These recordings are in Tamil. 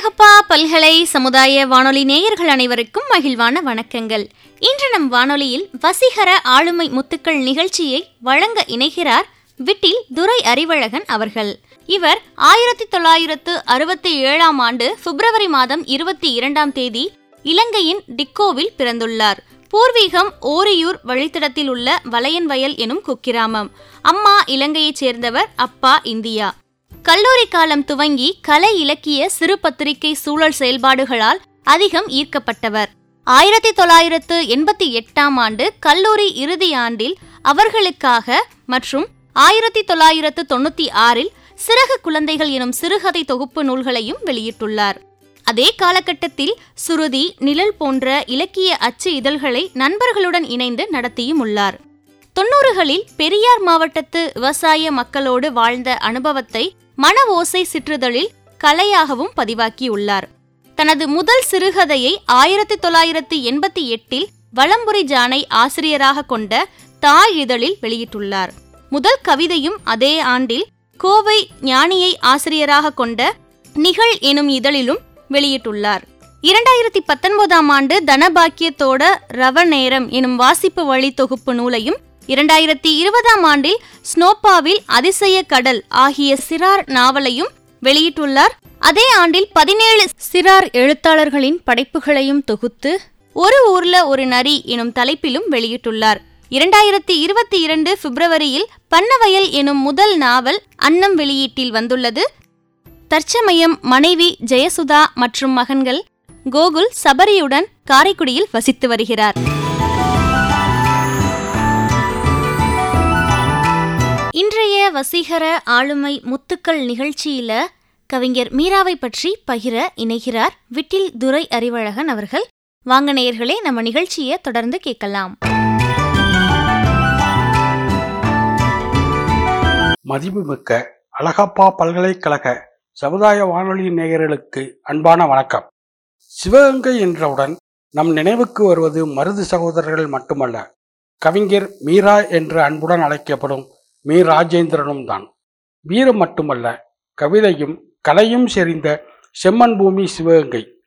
அழகப்பா பல்கலை சமுதாய வானொலி நேயர்கள் அனைவருக்கும் மகிழ்வான வணக்கங்கள். இன்று நம் வானொலியில் வசீகர ஆளுமை முத்துக்கள் நிகழ்ச்சியை வழங்க இணைகிறார் விட்டில் துரை அறிவழகன் அவர்கள். இவர் ஆயிரத்தி தொள்ளாயிரத்து அறுபத்தி ஏழாம் ஆண்டு பிப்ரவரி மாதம் இருபத்தி இரண்டாம் தேதி இலங்கையின் டிக்கோவில் பிறந்துள்ளார். பூர்வீகம் ஓரியூர் வழித்தடத்தில் உள்ள வலையன்வயல் எனும் குக்கிராமம். அம்மா இலங்கையைச் சேர்ந்தவர் அப்பா இந்தியா. கல்லூரி காலம் துவங்கி கலை இலக்கிய சிறு பத்திரிகை சூழல் செயல்பாடுகளால் அதிகம் ஈர்க்கப்பட்டவர். ஆயிரத்தி தொள்ளாயிரத்து எண்பத்தி எட்டாம் ஆண்டு கல்லூரி இறுதி ஆண்டில் அவர்களுக்காக மற்றும் ஆயிரத்தி தொள்ளாயிரத்து தொண்ணூத்தி ஆறில் சிறகு குழந்தைகள் எனும் சிறுகதை தொகுப்பு நூல்களையும் வெளியிட்டுள்ளார். அதே காலகட்டத்தில் சுருதி நிழல் போன்ற இலக்கிய அச்சு இதழ்களை நண்பர்களுடன் இணைந்து நடத்தியும் உள்ளார். தொன்னூறுகளில் பெரியார் மாவட்டத்து விவசாய மக்களோடு வாழ்ந்த அனுபவத்தை மன ஓசை சிற்றிதழில் கலையாகவும் பதிவாக்கியுள்ளார். தனது முதல் சிறுகதையை ஆயிரத்தி தொள்ளாயிரத்தி எண்பத்தி எட்டில் வலம்புரி ஜானை ஆசிரியராக கொண்ட தாய் இதழில் வெளியிட்டுள்ளார். முதல் கவிதையும் அதே ஆண்டில் கோவை ஞானியை ஆசிரியராக கொண்ட நிகழ் எனும் இதழிலும் வெளியிட்டுள்ளார். இரண்டாயிரத்தி பத்தொன்பதாம் ஆண்டு தனபாக்கியத்தோட ரவ நேரம் எனும் வாசிப்பு வழி தொகுப்பு நூலையும் இரண்டாயிரத்தி இருபதாம் ஆண்டில் ஸ்னோப்பாவில் அதிசய கடல் ஆகிய சிறார் நாவலையும் வெளியிட்டுள்ளார். அதே ஆண்டில் பதினேழு சிறார் எழுத்தாளர்களின் படைப்புகளையும் தொகுத்து ஒரு ஊர்ல ஒரு நரி எனும் தலைப்பிலும் வெளியிட்டுள்ளார். இரண்டாயிரத்தி இருபத்தி இரண்டு பிப்ரவரியில் பன்னவயல் எனும் முதல் நாவல் அன்னம் வெளியீட்டில் வந்துள்ளது. தற்சமயம் மனைவி ஜெயசுதா மற்றும் மகன்கள் கோகுல் சபரியுடன் காரைக்குடியில் வசித்து வருகிறார். இன்றைய வசீகர ஆளுமை முத்துக்கள் நிகழ்ச்சியில கவிஞர் மீராவை பற்றி பகிர இணைகிறார் விட்டில் துரை அறிவழகன் அவர்கள். வாங்க நேயர்களே நம்ம நிகழ்ச்சியை தொடர்ந்து கேட்கலாம். மதிப்புமிக்க அழகப்பா பல்கலைக்கழக சமுதாய வானொலி நேயர்களுக்கு அன்பான வணக்கம். சிவகங்கை என்றவுடன் நம் நினைவுக்கு வருவது மருது சகோதரர்கள் மட்டுமல்ல கவிஞர் மீரா என்று அன்புடன் அழைக்கப்படும் மீ. ராஜேந்திரனும் தான். வீரம் மட்டுமல்ல கவிதையும் கலையும் செறிந்த செம்மன் பூமி சிவகங்கை.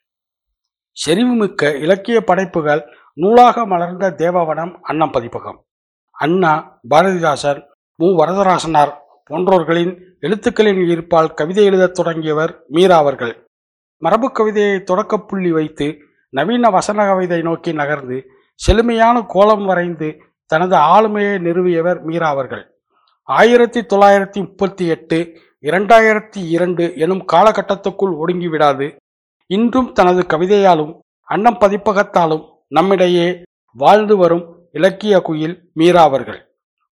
செறிவுமிக்க இலக்கிய படைப்புகள் நூலாக மலர்ந்த தேவவனம் அன்னம் பதிப்பகம். அண்ணா பாரதிதாசன் மு. வரதராசனார் போன்றோர்களின் எழுத்துக்களின் ஈர்ப்பால் கவிதை எழுதத் தொடங்கியவர் மீரா அவர்கள். மரபு கவிதையை தொடக்கப்புள்ளி வைத்து நவீன வசன கவிதை நோக்கி நகர்ந்து செழுமையான கோலம் வரைந்து தனது ஆளுமையை நிறுவியவர் மீரா அவர்கள். ஆயிரத்தி தொள்ளாயிரத்தி முப்பத்தி எட்டு இரண்டாயிரத்தி இரண்டு எனும் காலகட்டத்துக்குள் ஒடுங்கிவிடாது. இன்றும் தனது கவிதையாலும் அன்னம் பதிப்பகத்தாலும் நம்மிடையே வாழ்ந்து வரும் இலக்கிய குயில் மீரா அவர்கள்.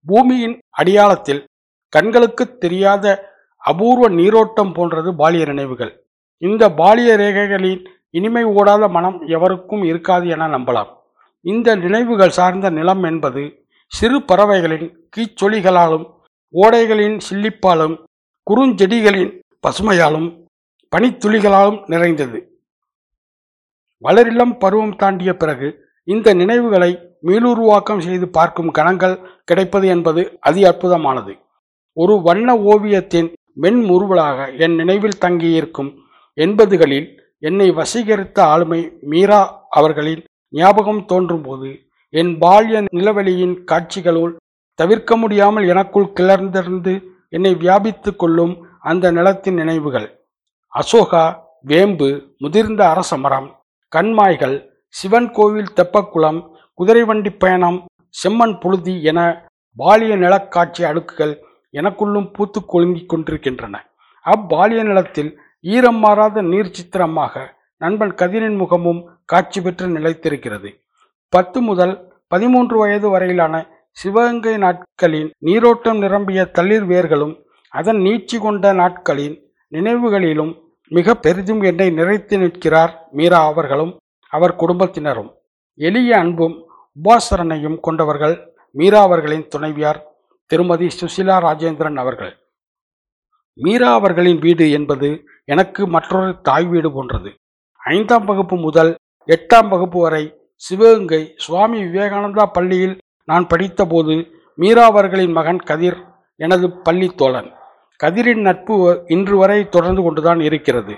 பூமியின் அடியாளத்தில் கண்களுக்கு தெரியாத அபூர்வ நீரோட்டம் போன்றது பாலிய நினைவுகள். இந்த பாலிய ரேகைகளின் இனிமை ஓடாத மனம் எவருக்கும் இருக்காது என நம்பலாம். இந்த நினைவுகள் சார்ந்த நிலம் என்பது சிறு பறவைகளின் கீச்சொலிகளாலும் ஓடைகளின் சில்லிப்பாலும் குறுஞ்செடிகளின் பசுமையாலும் பனித்துளிகளாலும் நிறைந்தது. வளரிளம் பருவம் தாண்டிய பிறகு இந்த நினைவுகளை மீளுருவாக்கம் செய்து பார்க்கும் கணங்கள் கிடைப்பது என்பது அதி அற்புதமானது. ஒரு வண்ண ஓவியத்தின் மென்முறுவலாக என் நினைவில் தங்கியிருக்கும் எண்பதுகளில் என்னை வசீகரித்த ஆளுமை மீரா அவர்களின் ஞாபகம் தோன்றும்போது என் பால்ய நிலவெளியின் காட்சிகளுள் தவிர்க்க முடியாமல் எனக்குள் கிளர்ந்திருந்து என்னை வியாபித்து கொள்ளும் அந்த நிலத்தின் நினைவுகள். அசோகா வேம்பு முதிர்ந்த அரச மரம் கண்மாய்கள் சிவன் கோவில் தெப்பக்குளம் குதிரை வண்டி பயணம் செம்மண் புழுதி என பாலிய நிலக்காட்சி அடுக்குகள் எனக்குள்ளும் பூத்து கொழுங்கிக் கொண்டிருக்கின்றன. அப்பாலிய நிலத்தில் ஈரம் மாறாத நீர் சித்திரமாக நண்பன் கதிரின் முகமும் காட்சி பெற்று நிலைத்திருக்கிறது. பத்து முதல் பதிமூன்று வயது வரையிலான சிவகங்கை நாட்களின் நீரோட்டம் நிரம்பிய தளிர் வேர்களும் அதன் நீட்சி கொண்ட நாட்களின் நினைவுகளிலும் மிக பெரிதும் என்னை நிறைத்து நிற்கிறார் மீரா அவர்களும் அவர் குடும்பத்தினரும். எளிய அன்பும் உபாசரணையும் கொண்டவர்கள் மீரா அவர்களின் துணைவியார் திருமதி சுசிலா ராஜேந்திரன் அவர்கள். மீரா அவர்களின் வீடு என்பது எனக்கு மற்றொரு தாய் வீடு போன்றது. ஐந்தாம் வகுப்பு முதல் எட்டாம் வகுப்பு வரை சிவகங்கை சுவாமி விவேகானந்தா பள்ளியில் நான் படித்தபோது மீரா அவர்களின் மகன் கதிர் எனது பள்ளி தோழன். கதிரின் நட்பு இன்று வரை தொடர்ந்து கொண்டுதான் இருக்கிறது.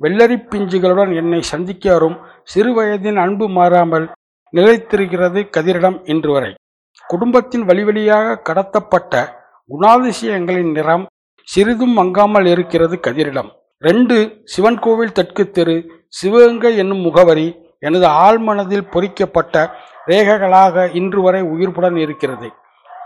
வெள்ளரி பிஞ்சுகளுடன் என்னை சந்திக்க வரும் சிறு வயதின் அன்பு மாறாமல் நிலைத்திருக்கிறது கதிரிடம் இன்று வரை. குடும்பத்தின் வழிவழியாக கடத்தப்பட்ட குணாதிசயங்களின் நிறம் சிறிதும் மங்காமல் இருக்கிறது கதிரிடம். ரெண்டு சிவன் கோவில் தெற்கு தெரு சிவகங்கை என்னும் முகவரி எனது ஆழ்மனதில் பொறிக்கப்பட்ட ரேகைகளாக இன்று வரை உயிர்ப்புடன் இருக்கிறது.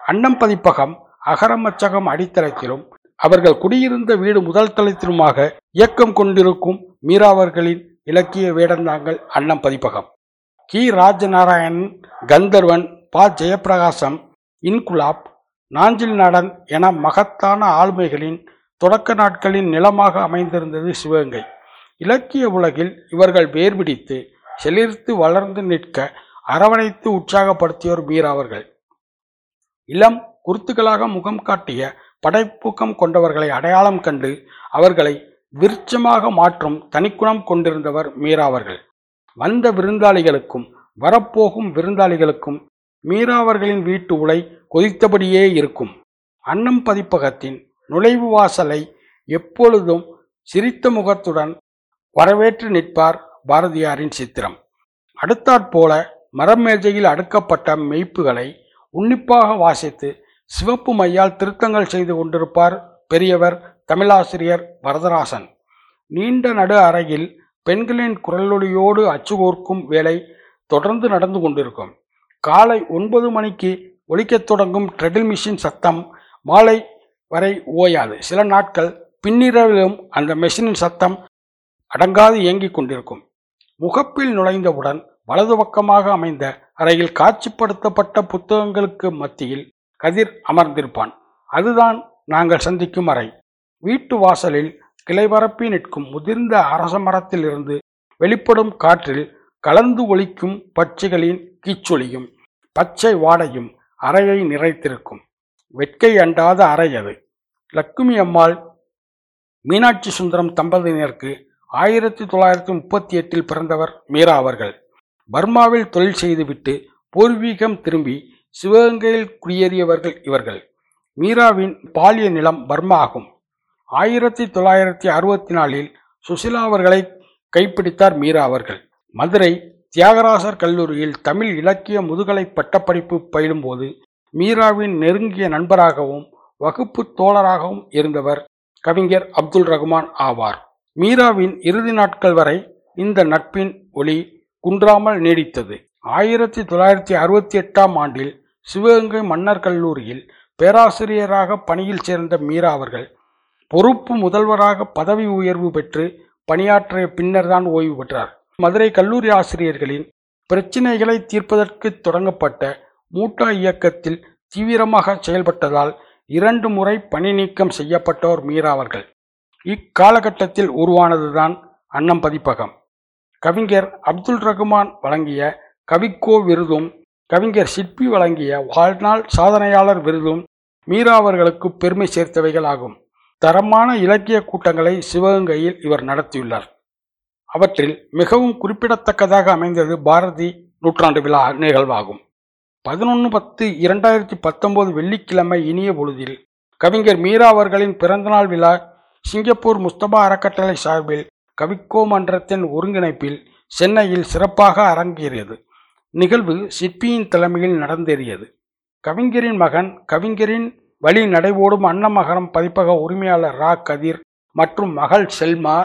அன்னம் பதிப்பகம் அகரமச்சகம் அடித்தளத்திலும் அவர்கள் குடியிருந்த வீடு முதல் தளத்திலுமாக இயக்கம் கொண்டிருக்கும் மீராவர்களின் இலக்கிய வேடந்தாங்கள் அன்னம் பதிப்பகம். கி. ராஜநாராயணன் கந்தர்வன் ப. ஜெயப்பிரகாசம் இன்குலாப் நாஞ்சில் நாடன் என மகத்தான ஆளுமைகளின் தொடக்க நாட்களின் நிலமாக அமைந்திருந்தது சிவகங்கை. இலக்கிய உலகில் இவர்கள் வேர்பிடித்து செழித்து வளர்ந்து நிற்க அரவணைத்து உற்சாகப்படுத்தியோர் மீராவர்கள் இளம் குருத்துக்களாக முகம் காட்டிய படைப்பூக்கம் கொண்டவர்களை அடையாளம் கண்டு அவர்களை விருட்சமாக மாற்றும் தனிக்குணம் கொண்டிருந்தவர் மீராவர்கள் வந்த விருந்தாளிகளுக்கும் வரப்போகும் விருந்தாளிகளுக்கும் மீராவர்களின் வீட்டு உலை கொதித்தபடியே இருக்கும். அன்னம் பதிப்பகத்தின் நுழைவு வாசலை எப்பொழுதும் சிரித்த முகத்துடன் வரவேற்று நிற்பார் பாரதியாரின் சித்திரம். அடுத்தாற்போல மரமேஜையில் அடுக்கப்பட்ட மெய்ப்புகளை உன்னிப்பாக வாசித்து சிவப்பு மையால் திருத்தங்கள் செய்து கொண்டிருப்பார் பெரியவர் தமிழாசிரியர் வரதராசன். நீண்ட நடு அறையில் பெண்களின் குரலொலியோடு அச்சுகோர்க்கும் வேலை தொடர்ந்து நடந்து கொண்டிருக்கும். காலை ஒன்பது மணிக்கு ஒலிக்கத் தொடங்கும் ட்ரெடில் மிஷின் சத்தம் மாலை வரை ஓயாது. சில நாட்கள் பின்னிரவிலும் அந்த மெஷினின் சத்தம் அடங்காது இயங்கிக் கொண்டிருக்கும். முகப்பில் நுழைந்தவுடன் வலது பக்கமாக அமைந்த அறையில் காட்சிப்படுத்தப்பட்ட புத்தகங்களுக்கு மத்தியில் கதிர் அமர்ந்திருப்பான். அதுதான் நாங்கள் சந்திக்கும் அறை. வீட்டு வாசலில் கிளைபரப்பி நிற்கும் முதிர்ந்த அரச மரத்திலிருந்து வெளிப்படும் காற்றில் கலந்து ஒலிக்கும் பட்சிகளின் கீச்சொலியும் பச்சை வாடையும் அறையை நிறைத்திருக்கும். வெட்கை அண்டாத அறை அது. லக்குமி அம்மாள் மீனாட்சி சுந்தரம் தம்பதியினருக்கு ஆயிரத்தி தொள்ளாயிரத்தி முப்பத்தி எட்டில் பிறந்தவர் மீரா அவர்கள். பர்மாவில் தொழில் செய்துவிட்டு பூர்வீகம் திரும்பி சிவகங்கையில் குடியேறியவர்கள் இவர்கள். மீராவின் பாலிய நிலம் பர்மா ஆகும். ஆயிரத்தி தொள்ளாயிரத்தி அறுபத்தி நாலில் சுசிலா அவர்களை கைப்பிடித்தார் மீரா அவர்கள். மதுரை தியாகராசர் கல்லூரியில் தமிழ் இலக்கிய முதுகலை பட்டப்படிப்பு பயிலும்போது மீராவின் நெருங்கிய நண்பராகவும் வகுப்பு தோழராகவும் இருந்தவர் கவிஞர் அப்துல் ரகுமான் ஆவார். மீராவின் இறுதி நாட்கள் வரை இந்த நட்பின் ஒளி குன்றாமல் நீடித்தது. ஆயிரத்தி தொள்ளாயிரத்தி அறுபத்தி எட்டாம் ஆண்டில் சிவகங்கை மன்னர் கல்லூரியில் பேராசிரியராக பணியில் சேர்ந்த மீரா அவர்கள் பொறுப்பு முதல்வராக பதவி உயர்வு பெற்று பணியாற்றிய பின்னர்தான் ஓய்வு பெற்றார். மதுரை கல்லூரி ஆசிரியர்களின் பிரச்சினைகளை தீர்ப்பதற்கு தொடங்கப்பட்ட மூட்டா இயக்கத்தில் தீவிரமாக செயல்பட்டதால் இரண்டு முறை பணி நீக்கம் செய்யப்பட்டோர் மீரா அவர்கள். இக்காலகட்டத்தில் உருவானதுதான் அன்னம் பதிப்பகம். கவிஞர் அப்துல் ரகுமான் வழங்கிய கவிக்கோ விருதும் கவிஞர் சிற்பி வழங்கிய வாழ்நாள் சாதனையாளர் விருதும் மீரா அவர்களுக்கு பெருமை சேர்த்தவைகள் ஆகும். தரமான இலக்கிய கூட்டங்களை சிவகங்கையில் இவர் நடத்தியுள்ளார். அவற்றில் மிகவும் குறிப்பிடத்தக்கதாக அமைந்தது பாரதி நூற்றாண்டு விழா நிகழ்வாகும். பதினொன்று பத்து இரண்டாயிரத்தி பத்தொன்பது வெள்ளிக்கிழமை இனிய பொழுதில் கவிஞர் மீரா அவர்களின் பிறந்தநாள் விழா சிங்கப்பூர் முஸ்தபா அறக்கட்டளை சார்பில் கவிக்கோ மன்றத்தின் ஒருங்கிணைப்பில் சென்னையில் சிறப்பாக அரங்கேறியது. நிகழ்வு சிற்பியின் தலைமையில் நடந்தேறியது. கவிஞரின் மகன் கவிஞரின் வழி நடைபோடும் அன்னமகரம் பதிப்பக உரிமையாளர் ரா. கதிர் மற்றும் மகள் செல்மா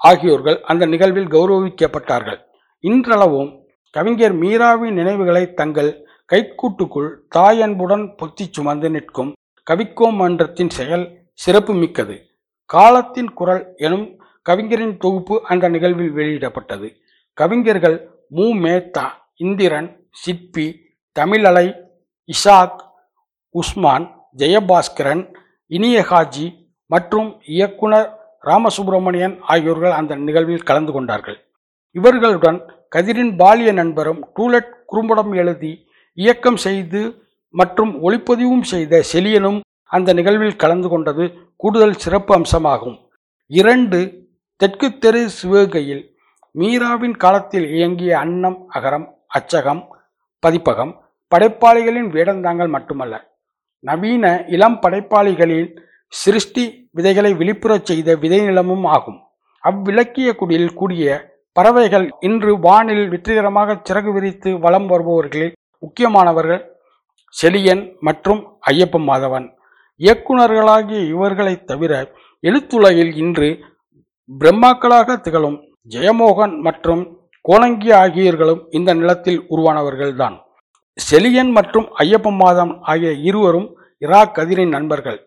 ஆகியோர்கள் அந்த நிகழ்வில் கௌரவிக்கப்பட்டார்கள். இன்றளவும் கவிஞர் மீராவின் நினைவுகளை தங்கள் கைக்கூட்டுக்குள் தாயன்புடன் பொத்தி சுமந்து நிற்கும் கவிக்கோ மன்றத்தின் செயல் சிறப்பு மிக்கது காலத்தின் குரல் எனும் கவிஞரின் தொகுப்பு அந்த நிகழ்வில் வெளியிடப்பட்டது. கவிஞர்கள் மு. மேத்தா இந்திரன் சிற்பி தமிழலை இஷாக் உஸ்மான் ஜெயபாஸ்கரன் இனியஹாஜி மற்றும் இயக்குனர் ராமசுப்பிரமணியன் ஆகியோர்கள் அந்த நிகழ்வில் கலந்து கொண்டார்கள். இவர்களுடன் கதிரின் பாலிய நண்பரும் டூலெட் குறும்படம் எழுதி இயக்கம் செய்து மற்றும் ஒளிப்பதிவும் செய்த செலியனும் அந்த நிகழ்வில் கலந்து கொண்டது கூடுதல் சிறப்பு அம்சமாகும். இரண்டு தெற்கு தெரு சிவகையில் மீராவின் காலத்தில் இயங்கிய அன்னம் அகரம் அச்சகம் பதிப்பகம் படைப்பாளிகளின் வேடந்தாங்கள் மட்டுமல்ல. நவீன இளம் படைப்பாளிகளின் சிருஷ்டி விதைகளை விழிப்புறச் செய்த விதை நிலமும் ஆகும். அவ்விலக்கிய குடியில் கூடிய பறவைகள் இன்று வானில் வெற்றிகரமாக சிறகு விரித்து வலம் வருபவர்களில் முக்கியமானவர்கள் செலியன் மற்றும் ஐயப்ப மாதவன். இயக்குநர்களாகிய இவர்களைத் தவிர எழுத்துலகில் இன்று பிரம்மாக்களாக திகழும் ஜெயமோகன் மற்றும் கோலங்கி ஆகியோர்களும் இந்த நிலத்தில் உருவானவர்கள்தான். செலியன் மற்றும் ஐயப்ப மாதம் ஆகிய இருவரும் இரா கதிரின் நண்பர்கள்.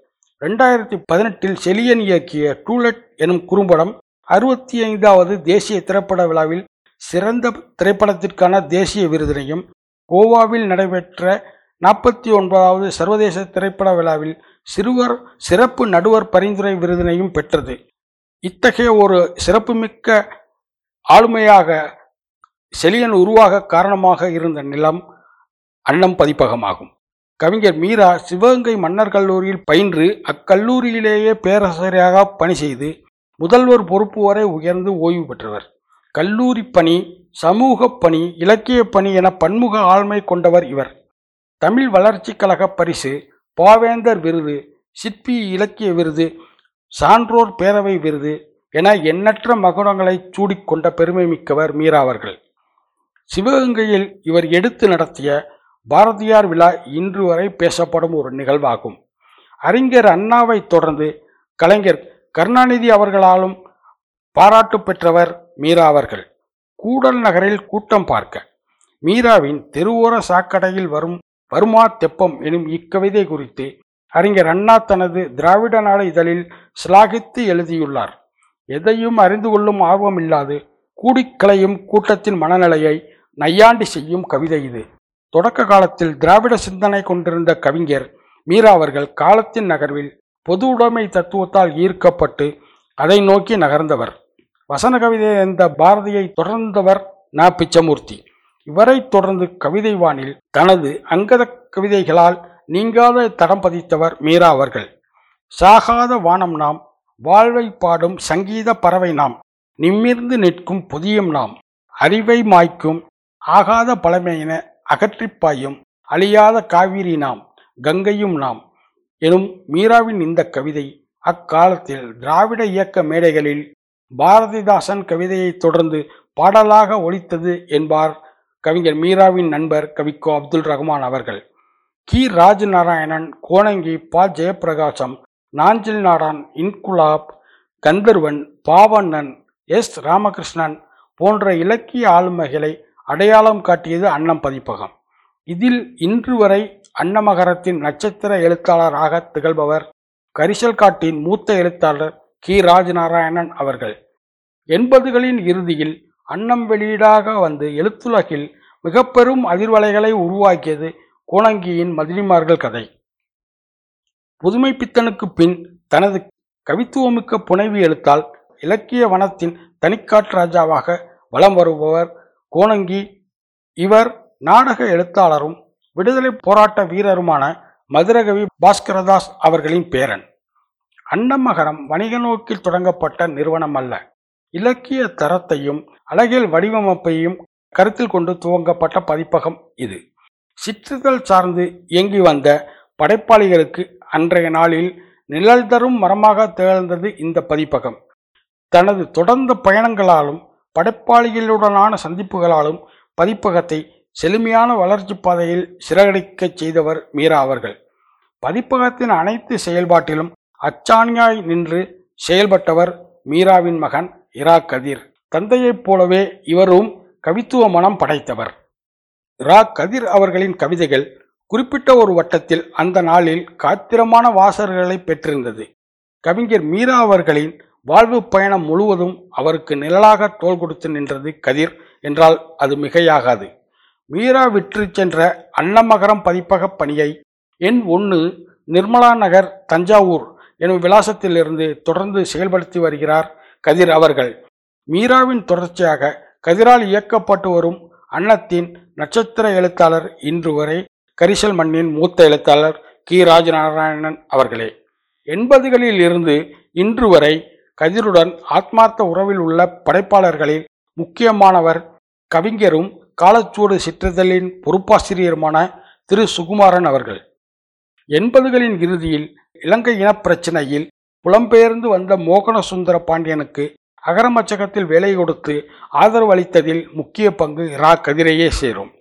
ரெண்டாயிரத்தி பதினெட்டில் செலியன் இயக்கிய டூலெட் எனும் குறும்படம் அறுபத்தி ஐந்தாவது தேசிய திரைப்பட விழாவில் சிறந்த திரைப்படத்திற்கான தேசிய விருதினையும் கோவாவில் நடைபெற்ற நாற்பத்தி ஒன்பதாவது சர்வதேச திரைப்பட விழாவில் சிறுவர் சிறப்பு நடுவர் பரிந்துரை விருதினையும் பெற்றது. இத்தகைய ஒரு சிறப்புமிக்க ஆளுமையாக செலியன் உருவாக காரணமாக இருந்த நிலம் அன்னம் பதிப்பகமாகும். கவிஞர் மீரா சிவகங்கை மன்னர் கல்லூரியில் பயின்று அக்கல்லூரியிலேயே பேராசிரியராக பணி செய்து முதல்வர் பொறுப்பு வரை உயர்ந்து ஓய்வு பெற்றவர். கல்லூரி பணி சமூக பணி இலக்கிய பணி என பன்முக ஆளுமை கொண்டவர் இவர். தமிழ் வளர்ச்சிக் கழக பரிசு பாவேந்தர் விருது சிற்பி இலக்கிய விருது சான்றோர் பேரவை விருது என எண்ணற்ற மகுடங்களை சூடிக்கொண்ட பெருமை மிக்கவர் மீரா அவர்கள். சிவகங்கையில் இவர் எடுத்து நடத்திய பாரதியார் விழா இன்று வரை பேசப்படும் ஒரு நிகழ்வாகும். அறிஞர் அண்ணாவை தொடர்ந்து கலைஞர் கருணாநிதி அவர்களாலும் பாராட்டு பெற்றவர் மீரா அவர்கள். கூடல் நகரில் கூட்டம் பார்க்க. மீராவின் தெருவோர சாக்கடையில் வரும் வருமா தெப்பம் எனும் இக்கவிதை குறித்து அறிஞர் அண்ணா தனது திராவிட நாடு இதழில் சிலாகித்து எழுதியுள்ளார். எதையும் அறிந்து கொள்ளும் ஆர்வம் இல்லாது கூடிக்கலையும் கூட்டத்தின் மனநிலையை நையாண்டி செய்யும் கவிதை இது. தொடக்க காலத்தில் திராவிட சிந்தனை கொண்டிருந்த கவிஞர் மீரா அவர்கள் காலத்தின் நகர்வில் பொது உடைமை தத்துவத்தால் ஈர்க்கப்பட்டு அதை நோக்கி நகர்ந்தவர். வசன கவிதை என்ற பாரதியை தொடர்ந்தவர் நா. பிச்சமூர்த்தி. இவரை தொடர்ந்து கவிதைவானில் தனது அங்கத கவிதைகளால் நீங்காத தடம் பதித்தவர் மீரா அவர்கள். சாகாத வானம் நாம் வாழ்வை பாடும் சங்கீத பறவை நாம் நிம்மிர்ந்து நிற்கும் புதியம் நாம் அறிவை மாய்க்கும் ஆகாத பழமையின அகற்றிப் பாயும் அழியாத காவிரி நாம் கங்கையும் நாம் எனும் மீராவின் இந்த கவிதை அக்காலத்தில் திராவிட இயக்க மேடைகளில் பாரதிதாசன் கவிதையைத் தொடர்ந்து பாடலாக ஒலித்தது என்பார் கவிஞர் மீராவின் நண்பர் கவிக்கோ அப்துல் ரஹ்மான் அவர்கள். கி. ராஜநாராயணன் கோணங்கி பா. ஜெயப்பிரகாசம் நாஞ்சில் நாடான் இன்குலாப் கந்தர்வன் பாவண்ணன் எஸ். ராமகிருஷ்ணன் போன்ற இலக்கிய ஆளுமைகளை அடையாளம் காட்டியது அன்னம் பதிப்பகம். இதில் இன்று வரை அன்னமகரத்தின் நட்சத்திர எழுத்தாளராக திகழ்பவர் கரிசல் காட்டின் மூத்த எழுத்தாளர் கி. ராஜநாராயணன் அவர்கள். எண்பதுகளின் இறுதியில் அன்னம் வெளியீடாக வந்து எழுத்துலகில் மிக பெரும் அதிர்வலைகளை உருவாக்கியது கோணங்கியின் மதினிமார்கள் கதை. புதுமைப்பித்தனுக்கு பின் தனது கவித்துவமிக்க புனைவி எழுத்தால் இலக்கிய வனத்தின் தனிக்காட்டு ராஜாவாக வலம் வருபவர் கோணங்கி. இவர் நாடக எழுத்தாளரும் விடுதலை போராட்ட வீரருமான மதுரகவி பாஸ்கரதாஸ் அவர்களின் பேரன். அன்னமகரம் வணிக நோக்கில் தொடங்கப்பட்ட நிறுவனம் அல்ல. இலக்கிய தரத்தையும் அழகியல் வடிவமைப்பையும் கருத்தில் கொண்டு துவங்கப்பட்ட பதிப்பகம் இது. சிற்றிதழ் சார்ந்து இயங்கி வந்த படைப்பாளிகளுக்கு அன்றைய நாளில் நிழல் தரும் மரமாக திகழ்ந்தது இந்த பதிப்பகம். தனது தொடர்ந்த பயணங்களாலும் படைப்பாளிகளுடனான சந்திப்புகளாலும் பதிப்பகத்தை செழுமையான வளர்ச்சி பாதையில் சிறகடிக்கச் செய்தவர் மீரா அவர்கள். பதிப்பகத்தின் அனைத்து செயல்பாட்டிலும் அச்சாணியாய் நின்று செயல்பட்டவர் மீராவின் மகன் இரா கதிர் தந்தையைப் போலவே இவரும் கவித்துவ மனம் படைத்தவர். இரா கதிர் அவர்களின் கவிதைகள் குறிப்பிட்ட ஒரு வட்டத்தில் அந்த நாளில் காத்திரமான வாசகர்களை பெற்றிருந்தது. கவிஞர் மீரா அவர்களின் வாழ்வு பயணம் முழுவதும் அவருக்கு நிழலாக தோல் கொடுத்து நின்றது கதிர் என்றால் அது மிகையாகாது. மீரா விற்று சென்ற அன்னமகரம் பதிப்பக பணியை எண் ஒன்று நிர்மலா நகர் தஞ்சாவூர் எனும் விலாசத்திலிருந்து தொடர்ந்து செயல்படுத்தி வருகிறார் கதிர் அவர்கள். மீராவின் தொடர்ச்சியாக கதிரால் இயக்கப்பட்டு வரும் அன்னத்தின் நட்சத்திர எழுத்தாளர் இன்று வரை கரிசல் மண்ணின் மூத்த எழுத்தாளர் கி. ராஜநாராயணன் அவர்களே எண்பதுகளில் இருந்து இன்று வரை கதிருடன் ஆத்மார்த்த உறவில் உள்ள படைப்பாளர்களில் முக்கியமானவர் கவிஞரும் காலச்சூடு சிற்றிதழின் பொறுப்பாசிரியருமான திரு. சுகுமாரன் அவர்கள். எண்பதுகளின் இறுதியில் இலங்கை இனப்பிரச்சினையில் புலம்பெயர்ந்து வந்த மோகன சுந்தர பாண்டியனுக்கு அகரமச்சகத்தில் வேலை கொடுத்து ஆதரவு அளித்ததில் முக்கிய பங்கு இரா. கதிரையே சேரும்.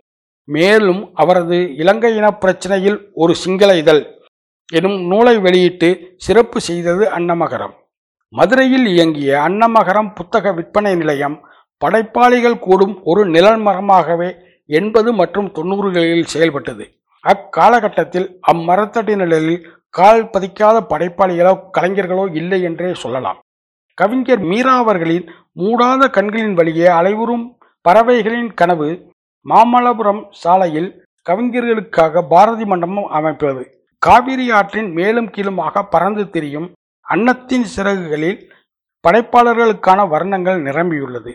மேலும் அவரது இலங்கை இன பிரச்சனையில் ஒரு சிங்கள இதழ் எனும் நூலை வெளியிட்டு சிறப்பு செய்தது அன்னமகரம். மதுரையில் இயங்கிய அன்னமகரம் புத்தக விற்பனை நிலையம் படைப்பாளிகள் கூடும் ஒரு நிழல்மரமாகவே எண்பது மற்றும் தொண்ணூறுகளில் செயல்பட்டது. அக்காலகட்டத்தில் அம்மரத்தடி நிழலில் கால் பதிக்காத படைப்பாளிகளோ கலைஞர்களோ இல்லை என்றே சொல்லலாம். கவிஞர் மீரா அவர்களின் மூடாத கண்களின் வழியே அலைவுறும் பறவைகளின் கனவு மாமல்லபுரம் சாலையில் கவிஞர்களுக்காக பாரதி மண்டபம் அமைப்பது. காவிரி ஆற்றின் மேலும் கீழுமாக பறந்து திரியும் அன்னத்தின் சிறகுகளில் படைப்பாளர்களுக்கான வர்ணங்கள் நிரம்பியுள்ளது.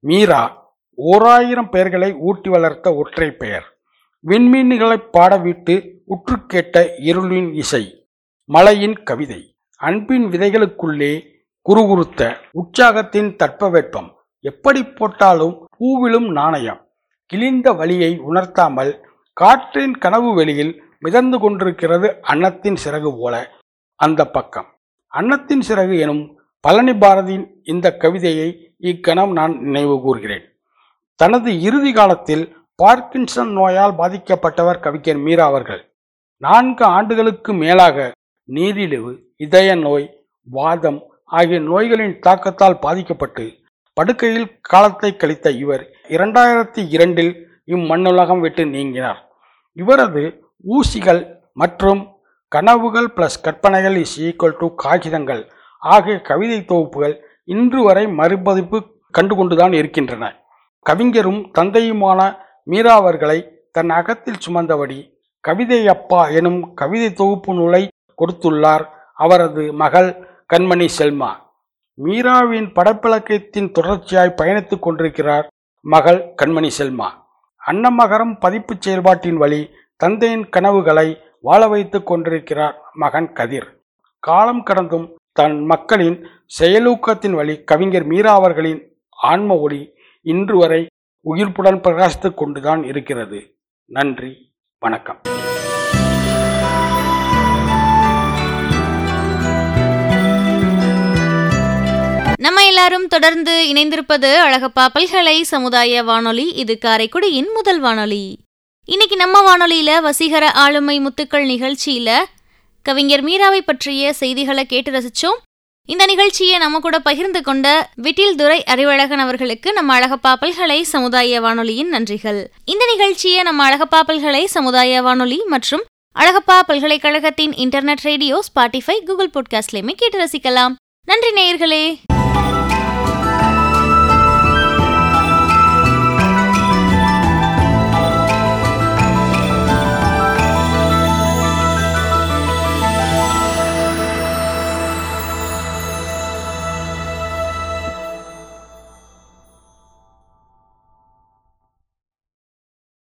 மீரா ஓராயிரம் பெயர்களை ஊட்டி வளர்த்த ஒற்றை பெயர். விண்மீன்களை பாடவிட்டு உற்று கேட்ட இருளின் இசை. மலையின் கவிதை. அன்பின் விதைகளுக்குள்ளே குறுகுறுத்த உற்சாகத்தின் தட்பவெப்பம். எப்படி போட்டாலும் பூவிலும் நாணயம். கிழிந்த வழியை உணர்த்தாமல் காற்றின் கனவு வெளியில் மிதந்து கொண்டிருக்கிறது அன்னத்தின் சிறகு போல. அந்த பக்கம். அன்னத்தின் சிறகு எனும் பழனி பாரதியின் இந்த கவிதையை இக்கணம் நான் நினைவு கூறுகிறேன். தனது இறுதி காலத்தில் பார்க்கின்சன் நோயால் பாதிக்கப்பட்டவர் கவிஞர் மீரா அவர்கள். நான்கு ஆண்டுகளுக்கு மேலாக நீரிழிவு இதய நோய் வாதம் ஆகிய நோய்களின் தாக்கத்தால் பாதிக்கப்பட்டு படுக்கையில் காலத்தை கழித்த இவர் இரண்டாயிரத்தி இரண்டில் இம்மண்ணுலகம் விட்டு நீங்கினார். இவரது ஊசிகள் மற்றும் கனவுகள் பிளஸ் கற்பனைகள் இஸ் ஈக்குவல் டு காகிதங்கள் ஆகிய கவிதை தொகுப்புகள் இன்று வரை மறுபதிப்பு கண்டுகொண்டுதான் இருக்கின்றன. கவிஞரும் தந்தையுமான மீரா அவர்களை தன் அகத்தில் சுமந்தபடி கவிதை அப்பா எனும் கவிதை தொகுப்பு நூலை கொடுத்துள்ளார் அவரது மகள் கண்மணி செல்மா. மீராவின் படப்பிலக்கத்தின் தொடர்ச்சியாய் பயணித்துக் கொண்டிருக்கிறார் மகள் கண்மணி செல்மா. அன்னமகரம் பதிப்பு செயல்பாட்டின் வழி தந்தையின் கனவுகளை வாழ வைத்துக் கொண்டிருக்கிறார் மகன் கதிர். காலம் கடந்தும் தன் மக்களின் செயலூக்கத்தின் வழி கவிஞர் மீரா அவர்களின் ஆன்ம ஒளி இன்று வரை உயிர்ப்புடன் பிரகாசித்துக் கொண்டுதான் இருக்கிறது. நன்றி வணக்கம். நம்ம எல்லாரும் தொடர்ந்து இணைந்திருப்பது அழகப்பா பல்கலை சமுதாய வானொலி. இது காரைக்குடியின் முதல் வானொலி. இன்னைக்கு நம்ம வானொலியில வசீகர ஆளுமை முத்துக்கள் நிகழ்ச்சியில கவிஞர் மீராவை பற்றிய செய்திகளை கேட்டு ரசிச்சோம். இந்த நிகழ்ச்சியை நம்ம கூட பகிர்ந்து கொண்ட விட்டில் துரை அறிவழகன் அவர்களுக்கு நம்ம அழகப்பா பல்கலை சமுதாய வானொலியின் நன்றிகள். இந்த நிகழ்ச்சியை நம்ம அழகப்பா பல்கலை சமுதாய வானொலி மற்றும் அழகப்பா பல்கலைக்கழகத்தின் இன்டர்நெட் ரேடியோ ஸ்பாட்டிஃபை கூகுள் பாட்காஸ்ட்லயுமே கேட்டு ரசிக்கலாம். நன்றி நேயர்களே.